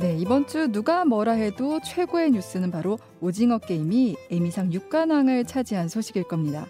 네, 이번 주 누가 뭐라 해도 최고의 뉴스는 바로 오징어 게임이 에미상 6관왕을 차지한 소식일 겁니다.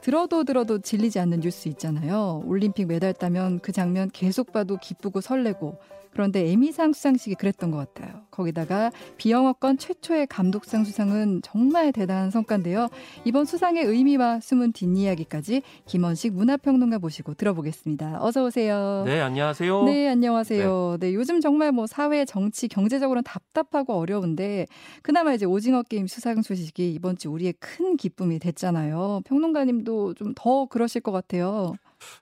들어도 들어도 질리지 않는 뉴스 있잖아요. 올림픽 메달 따면 그 장면 계속 봐도 기쁘고 설레고 그런데 에미상 수상식이 그랬던 것 같아요. 거기다가 비영어권 최초의 감독상 수상은 정말 대단한 성과인데요. 이번 수상의 의미와 숨은 뒷이야기까지 김원식 문화평론가 모시고 들어보겠습니다. 어서 오세요. 네, 안녕하세요. 네, 안녕하세요. 네. 네, 요즘 정말 뭐 사회, 정치, 경제적으로는 답답하고 어려운데 그나마 이제 오징어 게임 수상 소식이 이번 주 우리의 큰 기쁨이 됐잖아요. 평론가님도 좀 더 그러실 것 같아요.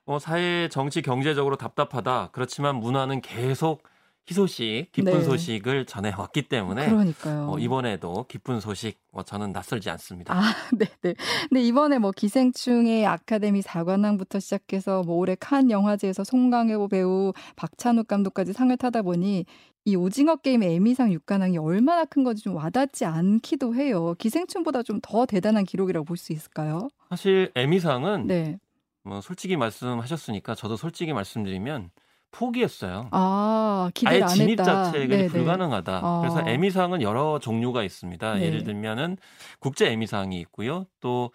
어, 사회, 정치, 경제적으로 답답하다. 그렇지만 문화는 계속 희소식, 기쁜 네. 소식을 전해왔기 때문에 그러니까요. 어, 이번에도 기쁜 소식 뭐 저는 낯설지 않습니다. 아, 네, 네. 근데 이번에 뭐 기생충의 아카데미 사관왕부터 시작해서 뭐 올해 칸 영화제에서 송강호 배우, 박찬욱 감독까지 상을 타다 보니 이 오징어 게임의 에미상 6관왕이 얼마나 큰 건지 좀 와닿지 않기도 해요. 기생충보다 좀 더 대단한 기록이라고 볼 수 있을까요? 사실 에미상은 네. 뭐 솔직히 말씀하셨으니까 저도 솔직히 말씀드리면 포기했어요. 아, 아예 진입 자체가 네네. 불가능하다. 아. 그래서 에미상은 여러 종류가 있습니다. 네. 예를 들면은 국제 에미상이 있고요. 또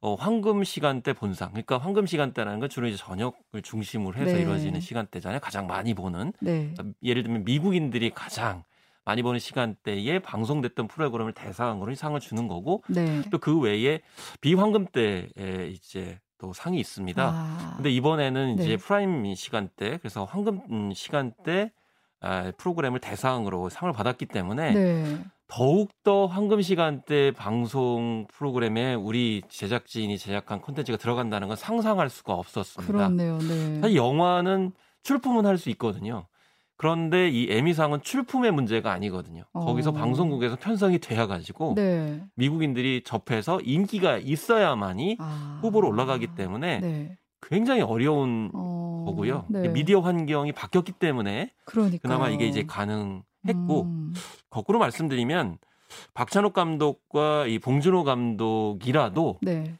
어, 황금 시간대 본상. 그러니까 황금 시간대라는 건 주로 이제 저녁을 중심으로 해서 네. 이루어지는 시간대잖아요. 가장 많이 보는. 네. 그러니까 예를 들면 미국인들이 가장 많이 보는 시간대에 방송됐던 프로그램을 대상으로 상을 주는 거고 네. 또 그 외에 비황금 때에 이제 또 상이 있습니다. 아. 근데 이번에는 네. 이제 prime 시간대 그래서 황금 음, 시간대 아, 프로그램을 대상으로 상을 받았기 때문에 네. 더욱 더 황금 시간대 방송 프로그램에 우리 제작진이 제작한 콘텐츠가 들어간다는 건 상상할 수가 없었습니다. 그렇네요. 네. 사실 영화는 출품은 할 수 있거든요. 그런데 이 에미상은 출품의 문제가 아니거든요. 어. 거기서 방송국에서 편성이 돼야 가지고 네. 미국인들이 접해서 인기가 있어야만이 아. 후보로 올라가기 때문에 네. 굉장히 어려운 어. 거고요. 네. 미디어 환경이 바뀌었기 때문에 그러니까요. 그나마 이게 이제 가능했고 음. 거꾸로 말씀드리면 박찬욱 감독과 이 봉준호 감독이라도 네.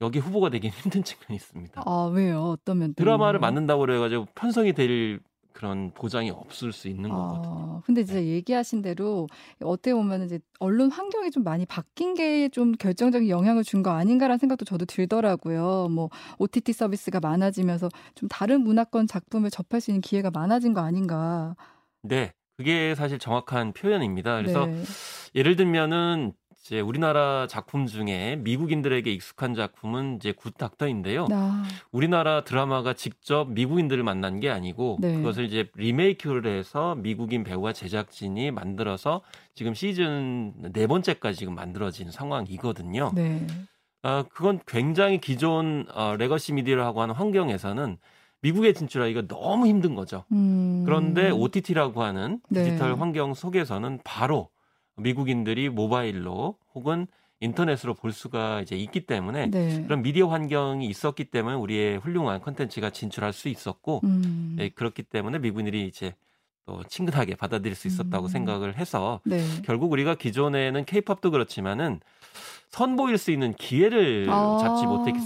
여기 후보가 되긴 힘든 측면이 있습니다. 아 왜요? 어떤 면 드라마를 만든다고 그래가지고 편성이 될 그런 보장이 없을 수 있는 아, 거거든요. 근데 진짜 네. 얘기하신 대로 어떻게 보면 이제 언론 환경이 좀 많이 바뀐 게 좀 결정적인 영향을 준 거 아닌가라는 생각도 저도 들더라고요. 뭐 OTT 서비스가 많아지면서 좀 다른 문화권 작품을 접할 수 있는 기회가 많아진 거 아닌가. 네. 그게 사실 정확한 표현입니다. 그래서 네. 예를 들면은 이제 우리나라 작품 중에 미국인들에게 익숙한 작품은 이제 굿닥터인데요. 아. 우리나라 드라마가 직접 미국인들을 만난 게 아니고 네. 그것을 이제 리메이크를 해서 미국인 배우와 제작진이 만들어서 지금 시즌 네 번째까지 지금 만들어진 상황이거든요. 네. 아, 그건 굉장히 기존 어, legacy media라고 하는 환경에서는 미국에 진출하기가 너무 힘든 거죠. 음. 그런데 OTT라고 하는 네. 디지털 네. 환경 속에서는 바로 미국인들이 모바일로 혹은 인터넷으로 볼 수가 이제 있기 때문에 네. 그런 미디어 환경이 있었기 때문에 우리의 훌륭한 컨텐츠가 진출할 수 있었고 음. 네, 그렇기 때문에 미국인들이 이제 또 친근하게 받아들일 수 있었다고 음. 생각을 해서 네. 결국 우리가 기존에는 케이팝도 그렇지만은 선보일 수 있는 기회를 아. 잡지 못했기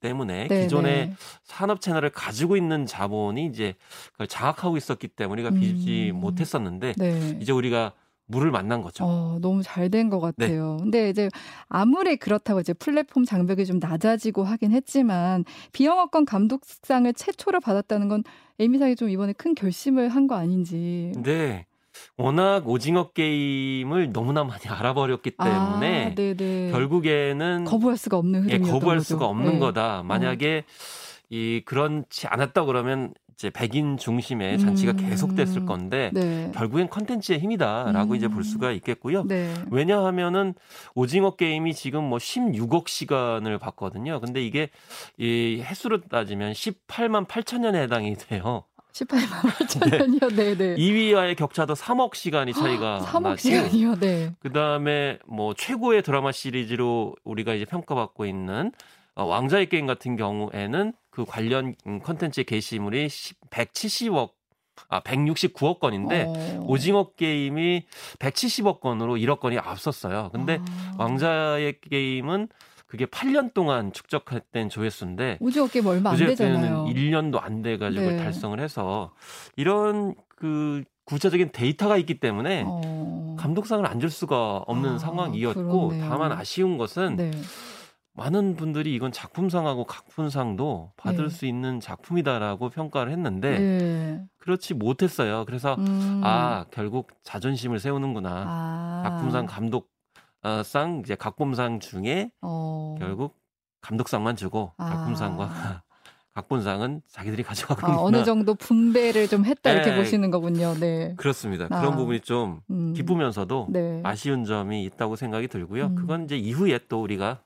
때문에 네 기존의 네. 산업 채널을 가지고 있는 자본이 이제 그걸 장악하고 있었기 때문에 우리가 비지 음. 못했었는데 네. 이제 우리가 물을 만난 거죠. 어, 너무 잘 된 것 같아요. 네. 근데 이제 아무리 그렇다고 이제 플랫폼 장벽이 좀 낮아지고 하긴 했지만 비영어권 감독상을 최초로 받았다는 건 에미상이 좀 이번에 큰 결심을 한 거 아닌지. 네. 워낙 오징어 게임을 너무나 많이 알아버렸기 아, 때문에 아, 결국에는 거부할 수가 없는 예, 거부할 거죠. 수가 없는 네. 거다. 만약에 어. 이 그렇지 않았다 그러면 이제 백인 중심의 잔치가 음. 계속됐을 건데 네. 결국엔 컨텐츠의 힘이다라고 음. 이제 볼 음. 수가 있겠고요. 네. 왜냐하면은 오징어 게임이 지금 뭐 16억 시간을 봤거든요. 근데 이게 이 횟수로 따지면 18만 8천 년에 해당이 돼요. 18만 8천 년이요. 네, 네. 2위와의 격차도 3억 시간이 차이가 3억 나고, 시간이요. 네. 그다음에 뭐 최고의 드라마 시리즈로 우리가 이제 평가받고 있는 어, 왕자의 게임 같은 경우에는 그 관련 컨텐츠 게시물이 170억 아 169억 건인데 어. 오징어 게임이 170억 건으로 1억 건이 앞섰어요. 근데 아. 왕자의 게임은 그게 8년 동안 축적된 조회수인데 오징어 게임 얼마 안 되잖아요. 1년도 안 돼 가지고 네. 달성을 해서 이런 그 구체적인 데이터가 있기 때문에 어... 감독상을 안 줄 수가 없는 아, 상황이었고 그렇네요. 다만 아쉬운 것은 네. 많은 분들이 이건 작품상하고 각품상도 받을 네. 수 있는 작품이다라고 평가를 했는데 네. 그렇지 못했어요. 그래서 음. 아 결국 자존심을 세우는구나. 아. 작품상 감독상 이제 각본상 중에 어. 결국 감독상만 주고 아. 작품상과 아. 각본상은 자기들이 가져가고 아, 어느 정도 분배를 좀 했다 이렇게 네. 보시는 거군요. 네. 그렇습니다. 아. 그런 부분이 좀 음. 기쁘면서도 네. 아쉬운 점이 있다고 생각이 들고요. 음. 그건 이제 이후에 또 우리가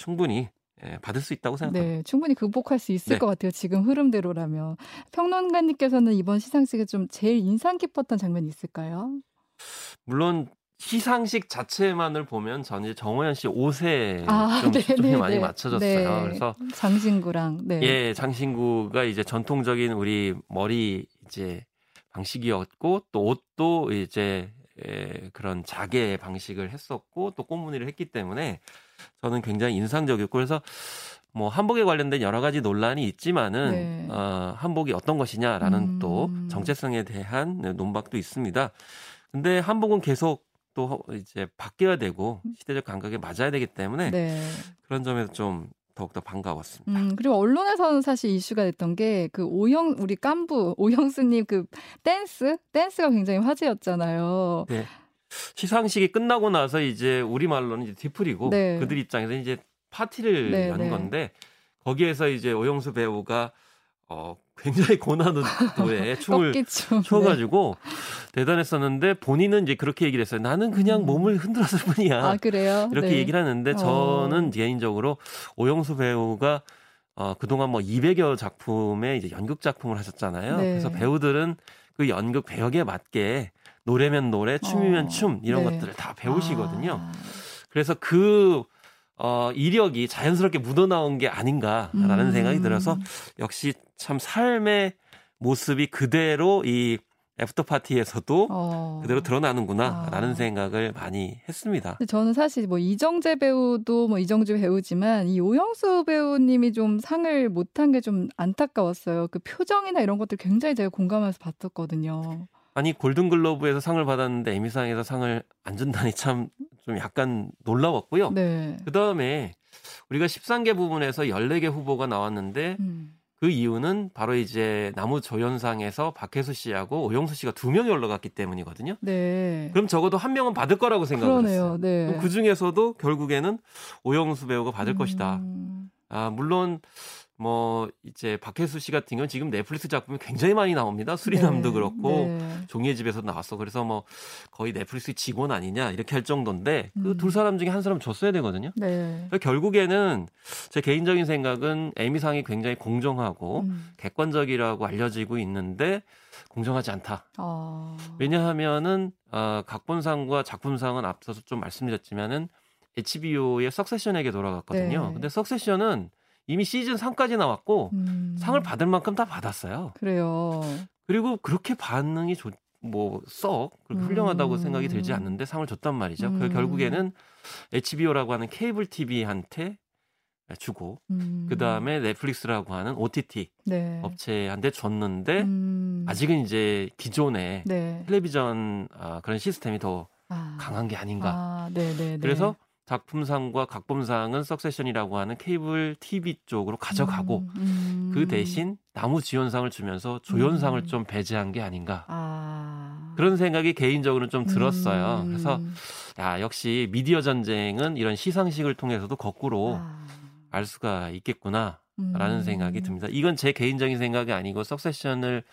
충분히 예, 받을 수 있다고 생각합니다. 네, 충분히 극복할 수 있을 네. 것 같아요. 지금 흐름대로라면. 평론가님께서는 이번 시상식에 좀 제일 인상 깊었던 장면이 있을까요? 물론 시상식 자체만을 보면 저는 이제 정호연 씨 옷에 아, 좀 초점이 많이 맞춰졌어요. 네. 그래서 장신구랑 네. 예, 장신구가 이제 전통적인 우리 머리 이제 방식이었고 또 옷도 이제 예, 그런 자개 방식을 했었고 또 꽃무늬를 했기 때문에 저는 굉장히 인상적이었고 그래서 뭐 한복에 관련된 여러 가지 논란이 있지만은 네. 어, 한복이 어떤 것이냐라는 음. 또 정체성에 대한 논박도 있습니다. 근데 한복은 계속 또 이제 바뀌어야 되고 시대적 감각에 맞아야 되기 때문에 네. 그런 점에서 좀 더욱더 반가웠습니다. 음, 그리고 언론에서는 사실 이슈가 됐던 게 그 오영 우리 깐부 오영수님 그 댄스 댄스가 굉장히 화제였잖아요. 네. 시상식이 끝나고 나서 이제 우리 말로는 이제 뒤풀이고 네. 그들 입장에서 이제 파티를 네, 연 네. 건데 거기에서 이제 오영수 배우가 어 굉장히 고난도에 춤을 춰가지고 네. 대단했었는데 본인은 이제 그렇게 얘기를 했어요. 나는 그냥 음. 몸을 흔들었을 뿐이야. 아 그래요? 이렇게 네. 얘기를 하는데 저는 어. 개인적으로 오영수 배우가 어 그동안 뭐 200여 작품의 이제 연극 작품을 하셨잖아요. 네. 그래서 배우들은 그 연극 배역에 맞게 노래면 노래, 춤이면 어. 춤 이런 네. 것들을 다 배우시거든요. 아. 그래서 그 어, 이력이 자연스럽게 묻어나온 게 아닌가라는 음. 생각이 들어서 역시 참 삶의 모습이 그대로 이 after party에서도 어. 그대로 드러나는구나라는 아. 생각을 많이 했습니다. 저는 사실 뭐 이정재 배우도 뭐 이정재 배우지만 이 오영수 배우님이 좀 상을 못한 게 좀 안타까웠어요. 그 표정이나 이런 것들 굉장히 제가 공감해서 봤었거든요. 아니 골든글로브에서 상을 받았는데 에미상에서 상을 안 준다니 참 좀 약간 놀라웠고요. 네. 그 다음에 우리가 13개 부분에서 14개 후보가 나왔는데 음. 그 이유는 바로 이제 남우 조연상에서 박해수 씨하고 오영수 씨가 두 명이 올라갔기 때문이거든요. 네. 그럼 적어도 한 명은 받을 거라고 생각을 했어요. 네. 그 중에서도 결국에는 오영수 배우가 받을 음. 것이다. 아, 물론 뭐 이제 박혜수 씨 같은 경우는 지금 넷플릭스 작품이 굉장히 많이 나옵니다. 수리남도 네, 그렇고 네. 종이의 집에서 나왔어. 그래서 뭐 거의 넷플릭스 직원 아니냐 이렇게 할 정도인데 그 음. 그두 사람 중에 한 사람 줬어야 되거든요. 네. 결국에는 제 개인적인 생각은 에미상이 굉장히 공정하고 음. 객관적이라고 알려지고 있는데 공정하지 않다. 어. 왜냐하면은 어, 각본상과 작품상은 앞서서 좀 말씀드렸지만은 HBO의 석세션에게 돌아갔거든요. 네. 근데 석세션은 이미 시즌 3까지 나왔고 음. 상을 받을 만큼 다 받았어요. 그래요. 그리고 그렇게 반응이 좋, 뭐썩 그렇게 훌륭하다고 음. 생각이 들지 않는데 상을 줬단 말이죠. 음. 그 결국에는 HBO라고 하는 케이블 TV한테 주고 음. 그 다음에 넷플릭스라고 하는 OTT 네. 업체한테 줬는데 음. 아직은 이제 기존의 네. 텔레비전 아, 그런 시스템이 더 아. 강한 게 아닌가. 아, 네, 네, 네. 그래서 작품상과 각본상은 석세션이라고 하는 케이블 TV 쪽으로 가져가고 음, 음. 그 대신 나무 지원상을 주면서 조연상을 음. 좀 배제한 게 아닌가 아. 그런 생각이 개인적으로는 좀 들었어요. 음. 그래서 야 역시 미디어 전쟁은 이런 시상식을 통해서도 거꾸로 아. 알 수가 있겠구나라는 음. 생각이 듭니다. 이건 제 개인적인 생각이 아니고 석세션을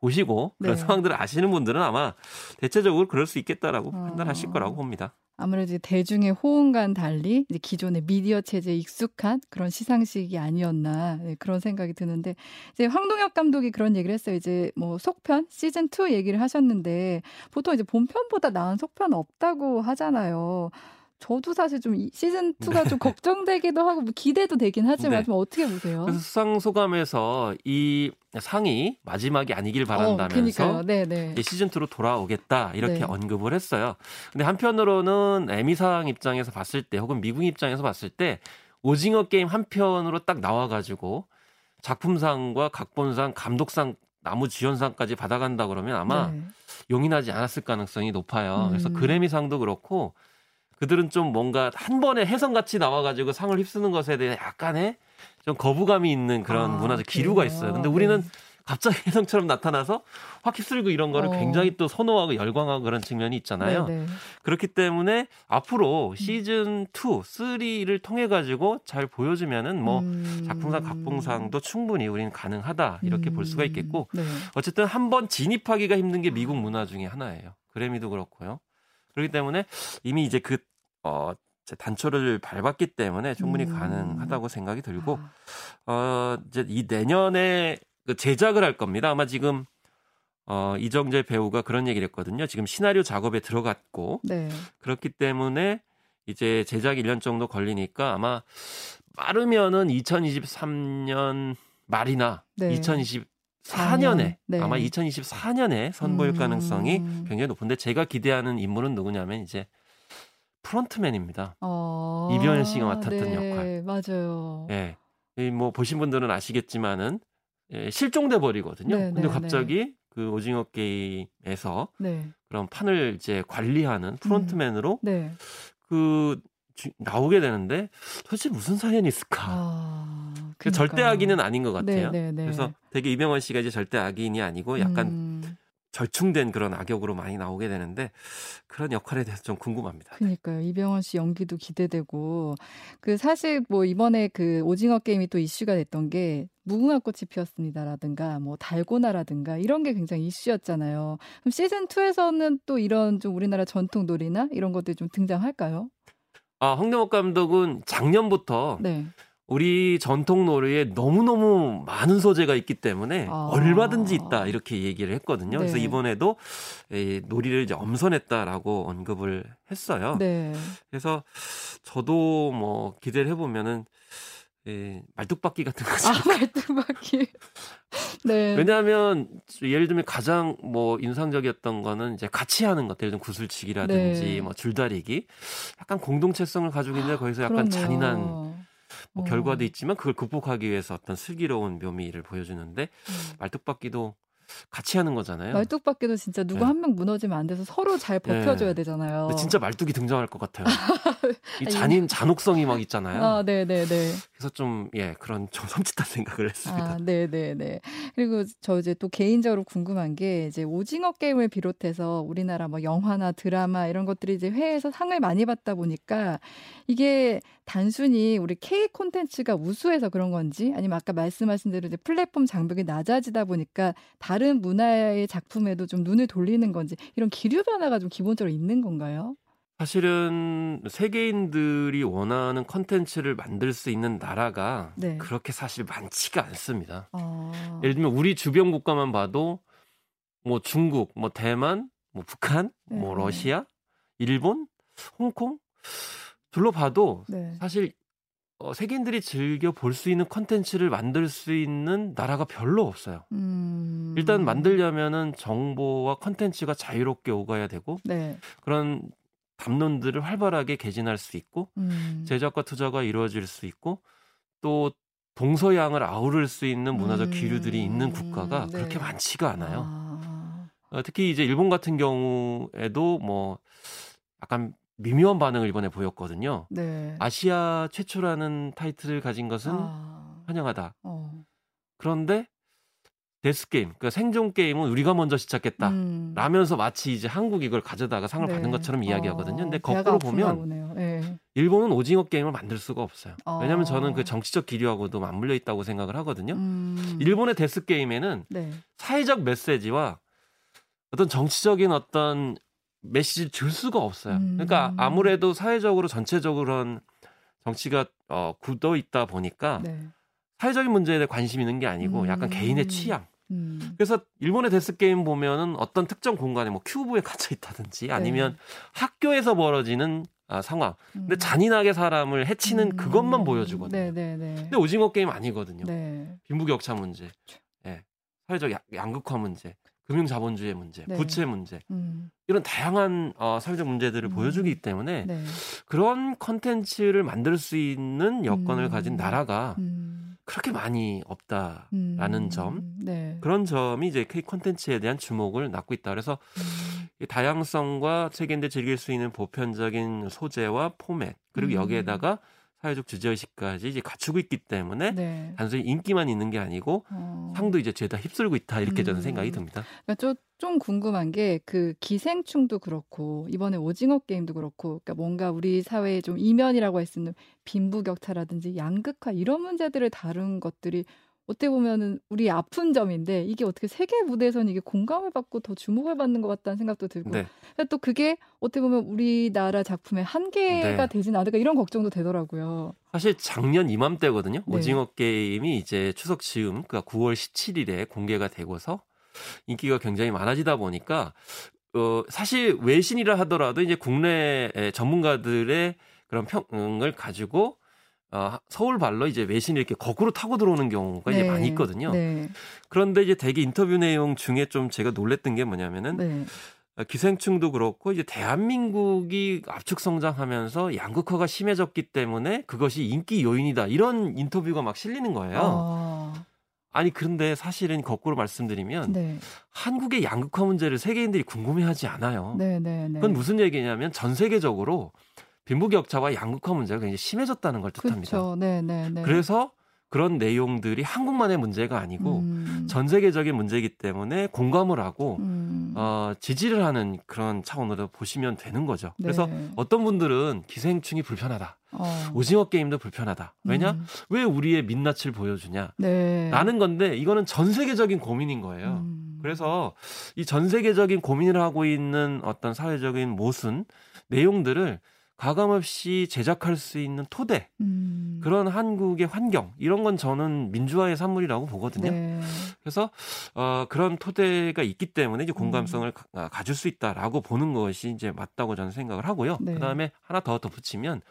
보시고 그런 네. 상황들을 아시는 분들은 아마 대체적으로 그럴 수 있겠다라고 어. 판단하실 거라고 봅니다. 아무래도 대중의 호응과는 달리 기존의 미디어 체제에 익숙한 그런 시상식이 아니었나 네, 그런 생각이 드는데 이제 황동혁 감독이 그런 얘기를 했어요. 이제 뭐 속편 시즌 2 얘기를 하셨는데 보통 이제 본편보다 나은 속편 없다고 하잖아요. 저도 사실 좀 시즌 2가 네. 좀 걱정되기도 하고 뭐 기대도 되긴 하지만 네. 좀 어떻게 보세요? 그래서 수상 소감에서 이 상이 마지막이 아니길 어, 바란다면서 어, 네, 네. 시즌 2로 돌아오겠다 이렇게 네. 언급을 했어요. 근데 한편으로는 에미상 입장에서 봤을 때 혹은 미국 입장에서 봤을 때 오징어 게임 한 편으로 딱 나와가지고 작품상과 각본상, 감독상, 나무주연상까지 받아간다 그러면 아마 네. 용인하지 않았을 가능성이 높아요. 음. 그래서 그래미상도 그렇고 그들은 좀 뭔가 한 번에 해성같이 나와가지고 상을 휩쓰는 것에 대해 약간의 좀 거부감이 있는 그런 아, 문화적 기류가 있어요. 근데 우리는 네. 갑자기 혜성처럼 나타나서 확 휩쓸고 이런 거를 어. 굉장히 또 선호하고 열광하고 그런 측면이 있잖아요. 네네. 네. 그렇기 때문에 앞으로 음. 시즌 2, 3를 통해 가지고 잘 보여주면은 뭐 음. 작품상 각본상도 충분히 우리는 가능하다 이렇게 음. 볼 수가 음. 있겠고 네. 어쨌든 한 번 진입하기가 힘든 게 미국 문화 중에 하나예요. 그래미도 그렇고요. 그렇기 때문에 이미 이제 그 어, 단초를 밟았기 때문에 충분히 음. 가능하다고 생각이 들고 아. 어 이제 이 내년에 그 제작을 할 겁니다. 아마 지금 어 이정재 배우가 그런 얘기를 했거든요. 지금 시나리오 작업에 들어갔고 네. 그렇기 때문에 이제 제작 1년 정도 걸리니까 아마 빠르면은 2023년 말이나 네. 2024년에 네. 아마 2024년에 선보일 음. 가능성이 굉장히 높은데 제가 기대하는 인물은 누구냐면 이제 프론트맨입니다. 어... 이병현 씨가 맡았던 네, 역할. 맞아요. 예. 뭐 보신 분들은 아시겠지만은 예, 실종돼 버리거든요. 네, 근데 네, 갑자기 네. 그 오징어 게임에서 네. 그런 판을 이제 관리하는 프론트맨으로 음. 네. 그 주, 나오게 되는데 도대체 무슨 사연이 있을까? 아, 그 절대 악인은 아닌 것 같아요. 그래서 되게 이병헌 씨가 이제 절대 악인이 아니고 약간 음. 절충된 그런 악역으로 많이 나오게 되는데 그런 역할에 대해서 좀 궁금합니다. 그러니까요. 이병헌 씨 연기도 기대되고 그 사실 뭐 이번에 그 오징어 게임이 또 이슈가 됐던 게 무궁화 꽃이 피었습니다라든가 뭐 달고나라든가 이런 게 굉장히 이슈였잖아요. 그럼 시즌 2에서는 또 이런 좀 우리나라 전통 놀이나 이런 것들이 좀 등장할까요? 아, 황정옥 감독은 작년부터 네. 우리 전통 놀이에 너무너무 많은 소재가 있기 때문에 아. 얼마든지 있다 이렇게 얘기를 했거든요. 네. 그래서 이번에도 이 놀이를 이제 엄선했다라고 언급을 했어요. 네. 그래서 저도 뭐 기대를 해보면은 예, 말뚝박기 같은 거죠. 아, 말뚝박기. 네. 왜냐하면 예를 들면 가장 뭐 인상적이었던 거는 이제 같이 하는 것들, 예를 구슬치기라든지 네. 뭐 줄다리기, 약간 공동체성을 가지고 있는데 거기서 약간 그렇네요. 잔인한 뭐 어. 결과도 있지만 그걸 극복하기 위해서 어떤 슬기로운 묘미를 보여주는데 음. 말뚝박기도 같이 하는 거잖아요. 말뚝박기도 진짜 누구 네. 한명 무너지면 안 돼서 서로 잘 네. 버텨줘야 네. 되잖아요. 진짜 말뚝이 등장할 것 같아요. 이 잔인 잔혹성이 막 있잖아요. 아, 네, 네, 네. 그래서 좀 예 그런 좀 섬찟한 생각을 했습니다. 아, 네, 네, 네. 그리고 저 이제 또 개인적으로 궁금한 게 이제 오징어 게임을 비롯해서 우리나라 뭐 영화나 드라마 이런 것들이 이제 회에서 상을 많이 받다 보니까 이게 단순히 우리 K 콘텐츠가 우수해서 그런 건지 아니면 아까 말씀하신 대로 이제 플랫폼 장벽이 낮아지다 보니까 다른 문화의 작품에도 좀 눈을 돌리는 건지 이런 기류 변화가 좀 기본적으로 있는 건가요? 사실은 세계인들이 원하는 컨텐츠를 만들 수 있는 나라가 네. 그렇게 사실 많지가 않습니다. 아... 예를 들면 우리 주변 국가만 봐도 뭐 중국, 뭐 대만, 뭐 북한, 뭐 네. 뭐 러시아, 일본, 홍콩 둘러 봐도 네. 사실 어, 세계인들이 즐겨 볼 수 있는 컨텐츠를 만들 수 있는 나라가 별로 없어요. 음... 일단 만들려면은 정보와 컨텐츠가 자유롭게 오가야 되고 네. 그런 담론들을 활발하게 개진할 수 있고 음. 제작과 투자가 이루어질 수 있고 또 동서양을 아우를 수 있는 문화적 기류들이 있는 국가가 음. 네. 그렇게 많지가 않아요. 아. 어, 특히 이제 일본 같은 경우에도 뭐 약간 미묘한 반응을 이번에 보였거든요. 네. 아시아 최초라는 타이틀을 가진 것은 아. 환영한다. 어. 그런데 death game, 그러니까 생존 게임은 우리가 먼저 시작했다. 음. 라면서 마치 이제 한국이 이걸 가져다가 상을 네. 받는 것처럼 이야기하거든요. 근데 어, 거꾸로 보면 네. 일본은 오징어 게임을 만들 수가 없어요. 어. 왜냐하면 저는 그 정치적 기류하고도 맞물려 있다고 생각을 하거든요. 음. 일본의 death game에는 네. 사회적 메시지와 어떤 정치적인 어떤 메시지를 줄 수가 없어요. 음. 그러니까 아무래도 사회적으로 전체적으로는 정치가 어, 굳어 있다 보니까 네. 사회적인 문제에 대해 관심 있는 게 아니고 음. 약간 개인의 취향. 음. 그래서 일본의 death game 보면은 어떤 특정 공간에 뭐 큐브에 갇혀 있다든지 네. 아니면 네. 학교에서 벌어지는 아, 상황. 근데 음. 잔인하게 사람을 해치는 음. 그것만 보여주거든요. 네, 네, 네. 근데 오징어 게임 아니거든요. 네. 빈부격차 문제, 예, 네. 사회적 양극화 문제, 금융자본주의 문제, 네. 부채 문제, 음. 이런 다양한 어, 사회적 문제들을 음. 보여주기 때문에 네. 그런 컨텐츠를 만들 수 있는 여건을 음. 가진 나라가 음. 그렇게 많이 없다라는 음. 점 네. 그런 점이 이제 K 콘텐츠에 대한 주목을 낳고 있다. 그래서 음. 다양성과 세계인들 즐길 수 있는 보편적인 소재와 포맷 그리고 음. 여기에다가 사회적 주제의식까지 이제 갖추고 있기 때문에 네. 단순히 인기만 있는 게 아니고 어. 상도 이제 죄다 휩쓸고 있다 이렇게 저는 생각이 듭니다. 그러니까 좀, 좀 궁금한 게 그 기생충도 그렇고 이번에 오징어 게임도 그렇고 그러니까 뭔가 우리 사회의 좀 이면이라고 할 수 있는 빈부격차라든지 양극화 이런 문제들을 다룬 것들이 어떻게 보면은 우리 아픈 점인데 이게 어떻게 세계 무대에서는 이게 공감을 받고 더 주목을 받는 것 같다는 생각도 들고 네. 또 그게 어떻게 보면 우리나라 작품의 한계가 네. 되진 않을까 이런 걱정도 되더라고요. 사실 작년 이맘때거든요. 네. 오징어 게임이 이제 추석 즈음 그러니까 9월 17일에 공개가 되고서 인기가 굉장히 많아지다 보니까 어 사실 외신이라 하더라도 이제 국내 전문가들의 그런 평을 가지고 어, 서울 발로 이제 외신이 이렇게 거꾸로 타고 들어오는 경우가 네. 이제 많이 있거든요. 네. 그런데 이제 대개 인터뷰 내용 중에 좀 제가 놀랬던 게 뭐냐면은 네. 어, 기생충도 그렇고 이제 대한민국이 압축 성장하면서 양극화가 심해졌기 때문에 그것이 인기 요인이다 이런 인터뷰가 막 실리는 거예요. 어. 아니 그런데 사실은 거꾸로 말씀드리면 네. 한국의 양극화 문제를 세계인들이 궁금해하지 않아요. 네, 네, 네. 그건 무슨 얘기냐면 전 세계적으로 빈부격차와 양극화 문제가 굉장히 심해졌다는 걸 뜻합니다. 그렇죠. 네, 네, 네. 그래서 그런 내용들이 한국만의 문제가 아니고 음. 전 세계적인 문제이기 때문에 공감을 하고 음. 어, 지지를 하는 그런 차원으로 보시면 되는 거죠. 네. 그래서 어떤 분들은 기생충이 불편하다. 어. 오징어 게임도 불편하다. 왜냐? 음. 왜 우리의 민낯을 보여주냐? 네. 라는 건데 이거는 전 세계적인 고민인 거예요. 음. 그래서 이 전 세계적인 고민을 하고 있는 어떤 사회적인 모순 내용들을 가감없이 제작할 수 있는 토대 음. 그런 한국의 환경 이런 건 저는 민주화의 산물이라고 보거든요. 네. 그래서 어, 그런 토대가 있기 때문에 이제 공감성을 음. 가, 가질 수 있다라고 보는 것이 이제 맞다고 저는 생각을 하고요. 네. 그다음에 하나 더 덧붙이면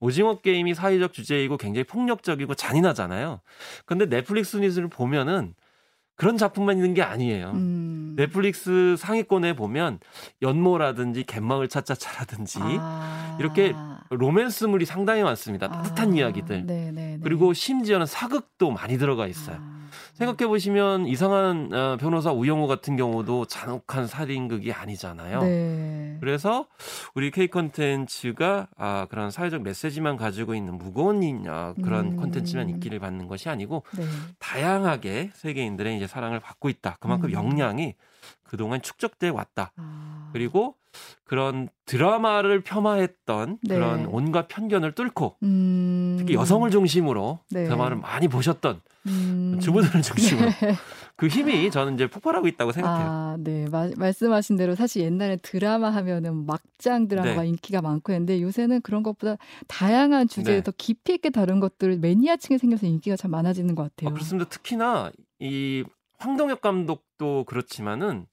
오징어 게임이 사회적 주제이고 굉장히 폭력적이고 잔인하잖아요. 근데 넷플릭스 뉴스를 보면은 그런 작품만 있는 게 아니에요. 음. 넷플릭스 상위권에 보면 연모라든지 갯마을 차차차라든지 아. 이렇게 로맨스물이 상당히 많습니다. 따뜻한 아. 이야기들. 네네네. 네, 네. 그리고 심지어는 사극도 많이 들어가 있어요. 아. 생각해 보시면 이상한 어, 변호사 우영우 같은 경우도 잔혹한 살인극이 아니잖아요. 네. 그래서 우리 K 컨텐츠가 아, 그런 사회적 메시지만 가지고 있는 무거운 어, 그런 음. 컨텐츠만 인기를 받는 것이 아니고 네. 다양하게 세계인들의 이제 사랑을 받고 있다. 그만큼 음. 역량이 그동안 축적돼 왔다. 아. 그리고 그런 드라마를 폄하했던 네. 그런 온갖 편견을 뚫고 음. 특히 여성을 중심으로 네. 드라마를 많이 보셨던 음. 주부들을 중심으로 네. 그 힘이 저는 이제 폭발하고 있다고 생각해요. 아, 네. 마, 말씀하신 대로 사실 옛날에 드라마 하면은 막장 드라마가 네. 인기가 많고 했는데 요새는 그런 것보다 다양한 주제에 네. 더 깊이 있게 다룬 것들 매니아층에 생겨서 인기가 참 많아지는 것 같아요. 아, 그렇습니다. 특히나 이 황동혁 감독도 그렇지만은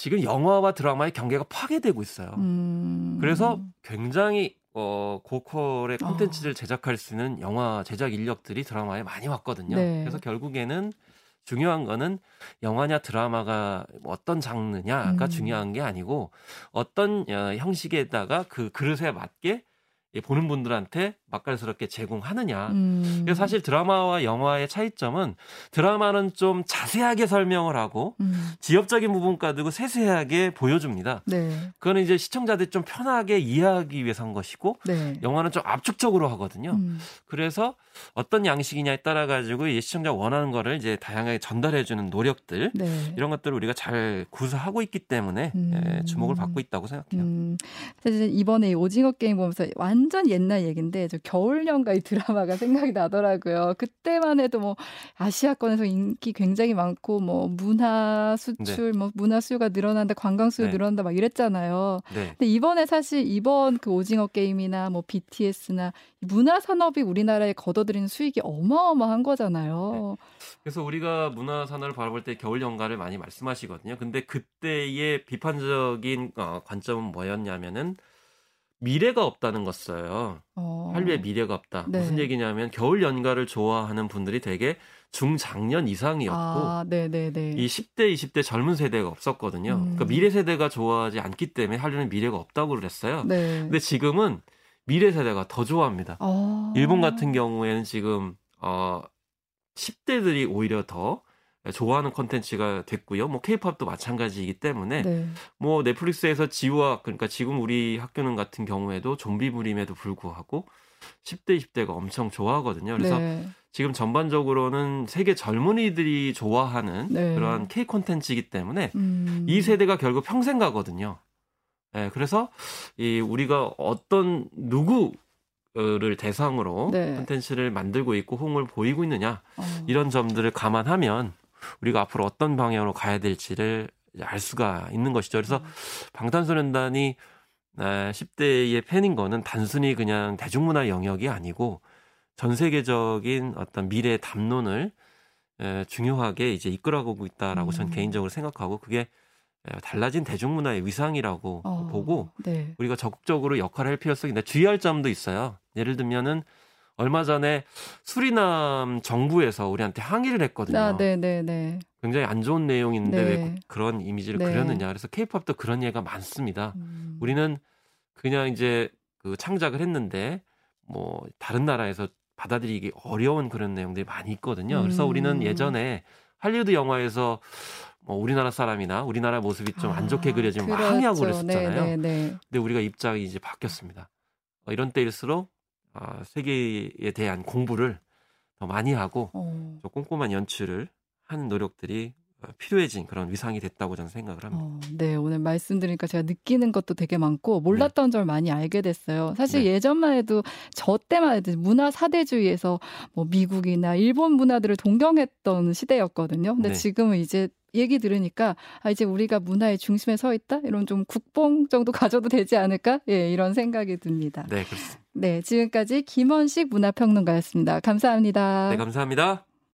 지금 영화와 드라마의 경계가 파괴되고 있어요. 음... 그래서 굉장히 어, 고퀄의 콘텐츠를 어... 제작할 수 있는 영화 제작 인력들이 드라마에 많이 왔거든요. 네. 그래서 결국에는 중요한 거는 영화냐 드라마가 어떤 장르냐가 음. 중요한 게 아니고 어떤 어, 형식에다가 그 그릇에 맞게 보는 분들한테 맛깔스럽게 제공하느냐. 음. 그래서 사실 드라마와 영화의 차이점은 드라마는 좀 자세하게 설명을 하고 음. 지엽적인 부분 가지고 세세하게 보여줍니다. 네. 그거는 이제 시청자들이 좀 편하게 이해하기 위해서 한 것이고 네. 영화는 좀 압축적으로 하거든요. 음. 그래서 어떤 양식이냐에 따라 가지고 이 시청자 원하는 거를 이제 다양하게 전달해 주는 노력들 네. 이런 것들을 우리가 잘 구사하고 있기 때문에 음. 주목을 받고 있다고 생각해요. 음. 사실 이번에 오징어 게임 보면서 완전 옛날 얘기인데 저 겨울연가 이 드라마가 생각이 나더라고요. 그때만 해도 뭐 아시아권에서 인기 굉장히 많고 뭐 문화 수출 네. 뭐 문화 수요가 늘어난다, 관광 수요 네. 늘어난다 막 이랬잖아요. 네. 근데 이번에 사실 이번 그 오징어 게임이나 뭐 BTS나 문화 산업이 우리나라에 걷어들이는 수익이 어마어마한 거잖아요. 네. 그래서 우리가 문화 산업을 바라볼 때 겨울 연가를 많이 말씀하시거든요. 근데 그때의 비판적인 어, 관점은 뭐였냐면은 미래가 없다는 것 써요. 어. 한류에 미래가 없다. 네. 무슨 얘기냐면 겨울 연가를 좋아하는 분들이 되게 중장년 이상이었고 아, 이 10대, 20대 젊은 세대가 없었거든요. 음. 그러니까 미래 세대가 좋아하지 않기 때문에 한류는 미래가 없다고 그랬어요. 네. 근데 지금은 미래 세대가 더 좋아합니다. 어. 일본 같은 경우에는 지금 어 10대들이 오히려 더 좋아하는 컨텐츠가 됐고요. 뭐 케이팝도 마찬가지이기 때문에 네. 뭐 넷플릭스에서 지우학 그러니까 지금 우리 학교는 같은 경우에도 좀비물임에도 불구하고 10대 20대가 엄청 좋아하거든요. 그래서 네. 지금 전반적으로는 세계 젊은이들이 좋아하는 네. 그런 K 콘텐츠이기 때문에 음. 이 세대가 결국 평생 가거든요. 예, 네, 그래서 이 우리가 어떤 누구 를 대상으로 네. 콘텐츠를 만들고 있고 홍을 보이고 있느냐 어. 이런 점들을 감안하면 우리가 앞으로 어떤 방향으로 가야 될지를 알 수가 있는 것이죠. 그래서 음. 방탄소년단이 10대의 팬인 거는 단순히 그냥 대중문화 영역이 아니고 전 세계적인 어떤 미래 담론을 중요하게 이제 이끌어가고 있다라고 음. 전 개인적으로 생각하고 그게 달라진 대중문화의 위상이라고 어, 보고 네. 우리가 적극적으로 역할을 할 필요성이 있는데 주의할 점도 있어요. 예를 들면은 얼마 전에 수리남 정부에서 우리한테 항의를 했거든요. 아, 네, 네, 네. 굉장히 안 좋은 내용인데 네. 왜 그런 이미지를 네. 그렸느냐. 그래서 케이팝도 그런 예가 많습니다. 음. 우리는 그냥 이제 그 창작을 했는데 뭐 다른 나라에서 받아들이기 어려운 그런 내용들이 많이 있거든요. 그래서 음. 우리는 예전에 할리우드 영화에서 뭐 우리나라 사람이나 우리나라 모습이 좀 안 좋게 아, 그려지면 그렇죠. 항의하고 그랬었잖아요. 네, 네, 네. 근데 우리가 입장이 이제 바뀌었습니다. 어, 이런 때일수록 어, 세계에 대한 공부를 더 많이 하고 어. 꼼꼼한 연출을 하는 노력들이 어, 필요해진 그런 위상이 됐다고 저는 생각을 합니다. 어, 네, 오늘 말씀드리니까 제가 느끼는 것도 되게 많고 몰랐던 네. 점 많이 알게 됐어요. 사실 네. 예전만 해도 저 때만 해도 문화 사대주의에서 뭐 미국이나 일본 문화들을 동경했던 시대였거든요. 근데 네. 지금은 이제 얘기 들으니까 아 이제 우리가 문화의 중심에 서 있다 이런 좀 국뽕 정도 가져도 되지 않을까 예 이런 생각이 듭니다. 네 그렇습니다. 네 지금까지 김원식 문화평론가였습니다. 감사합니다. 네 감사합니다.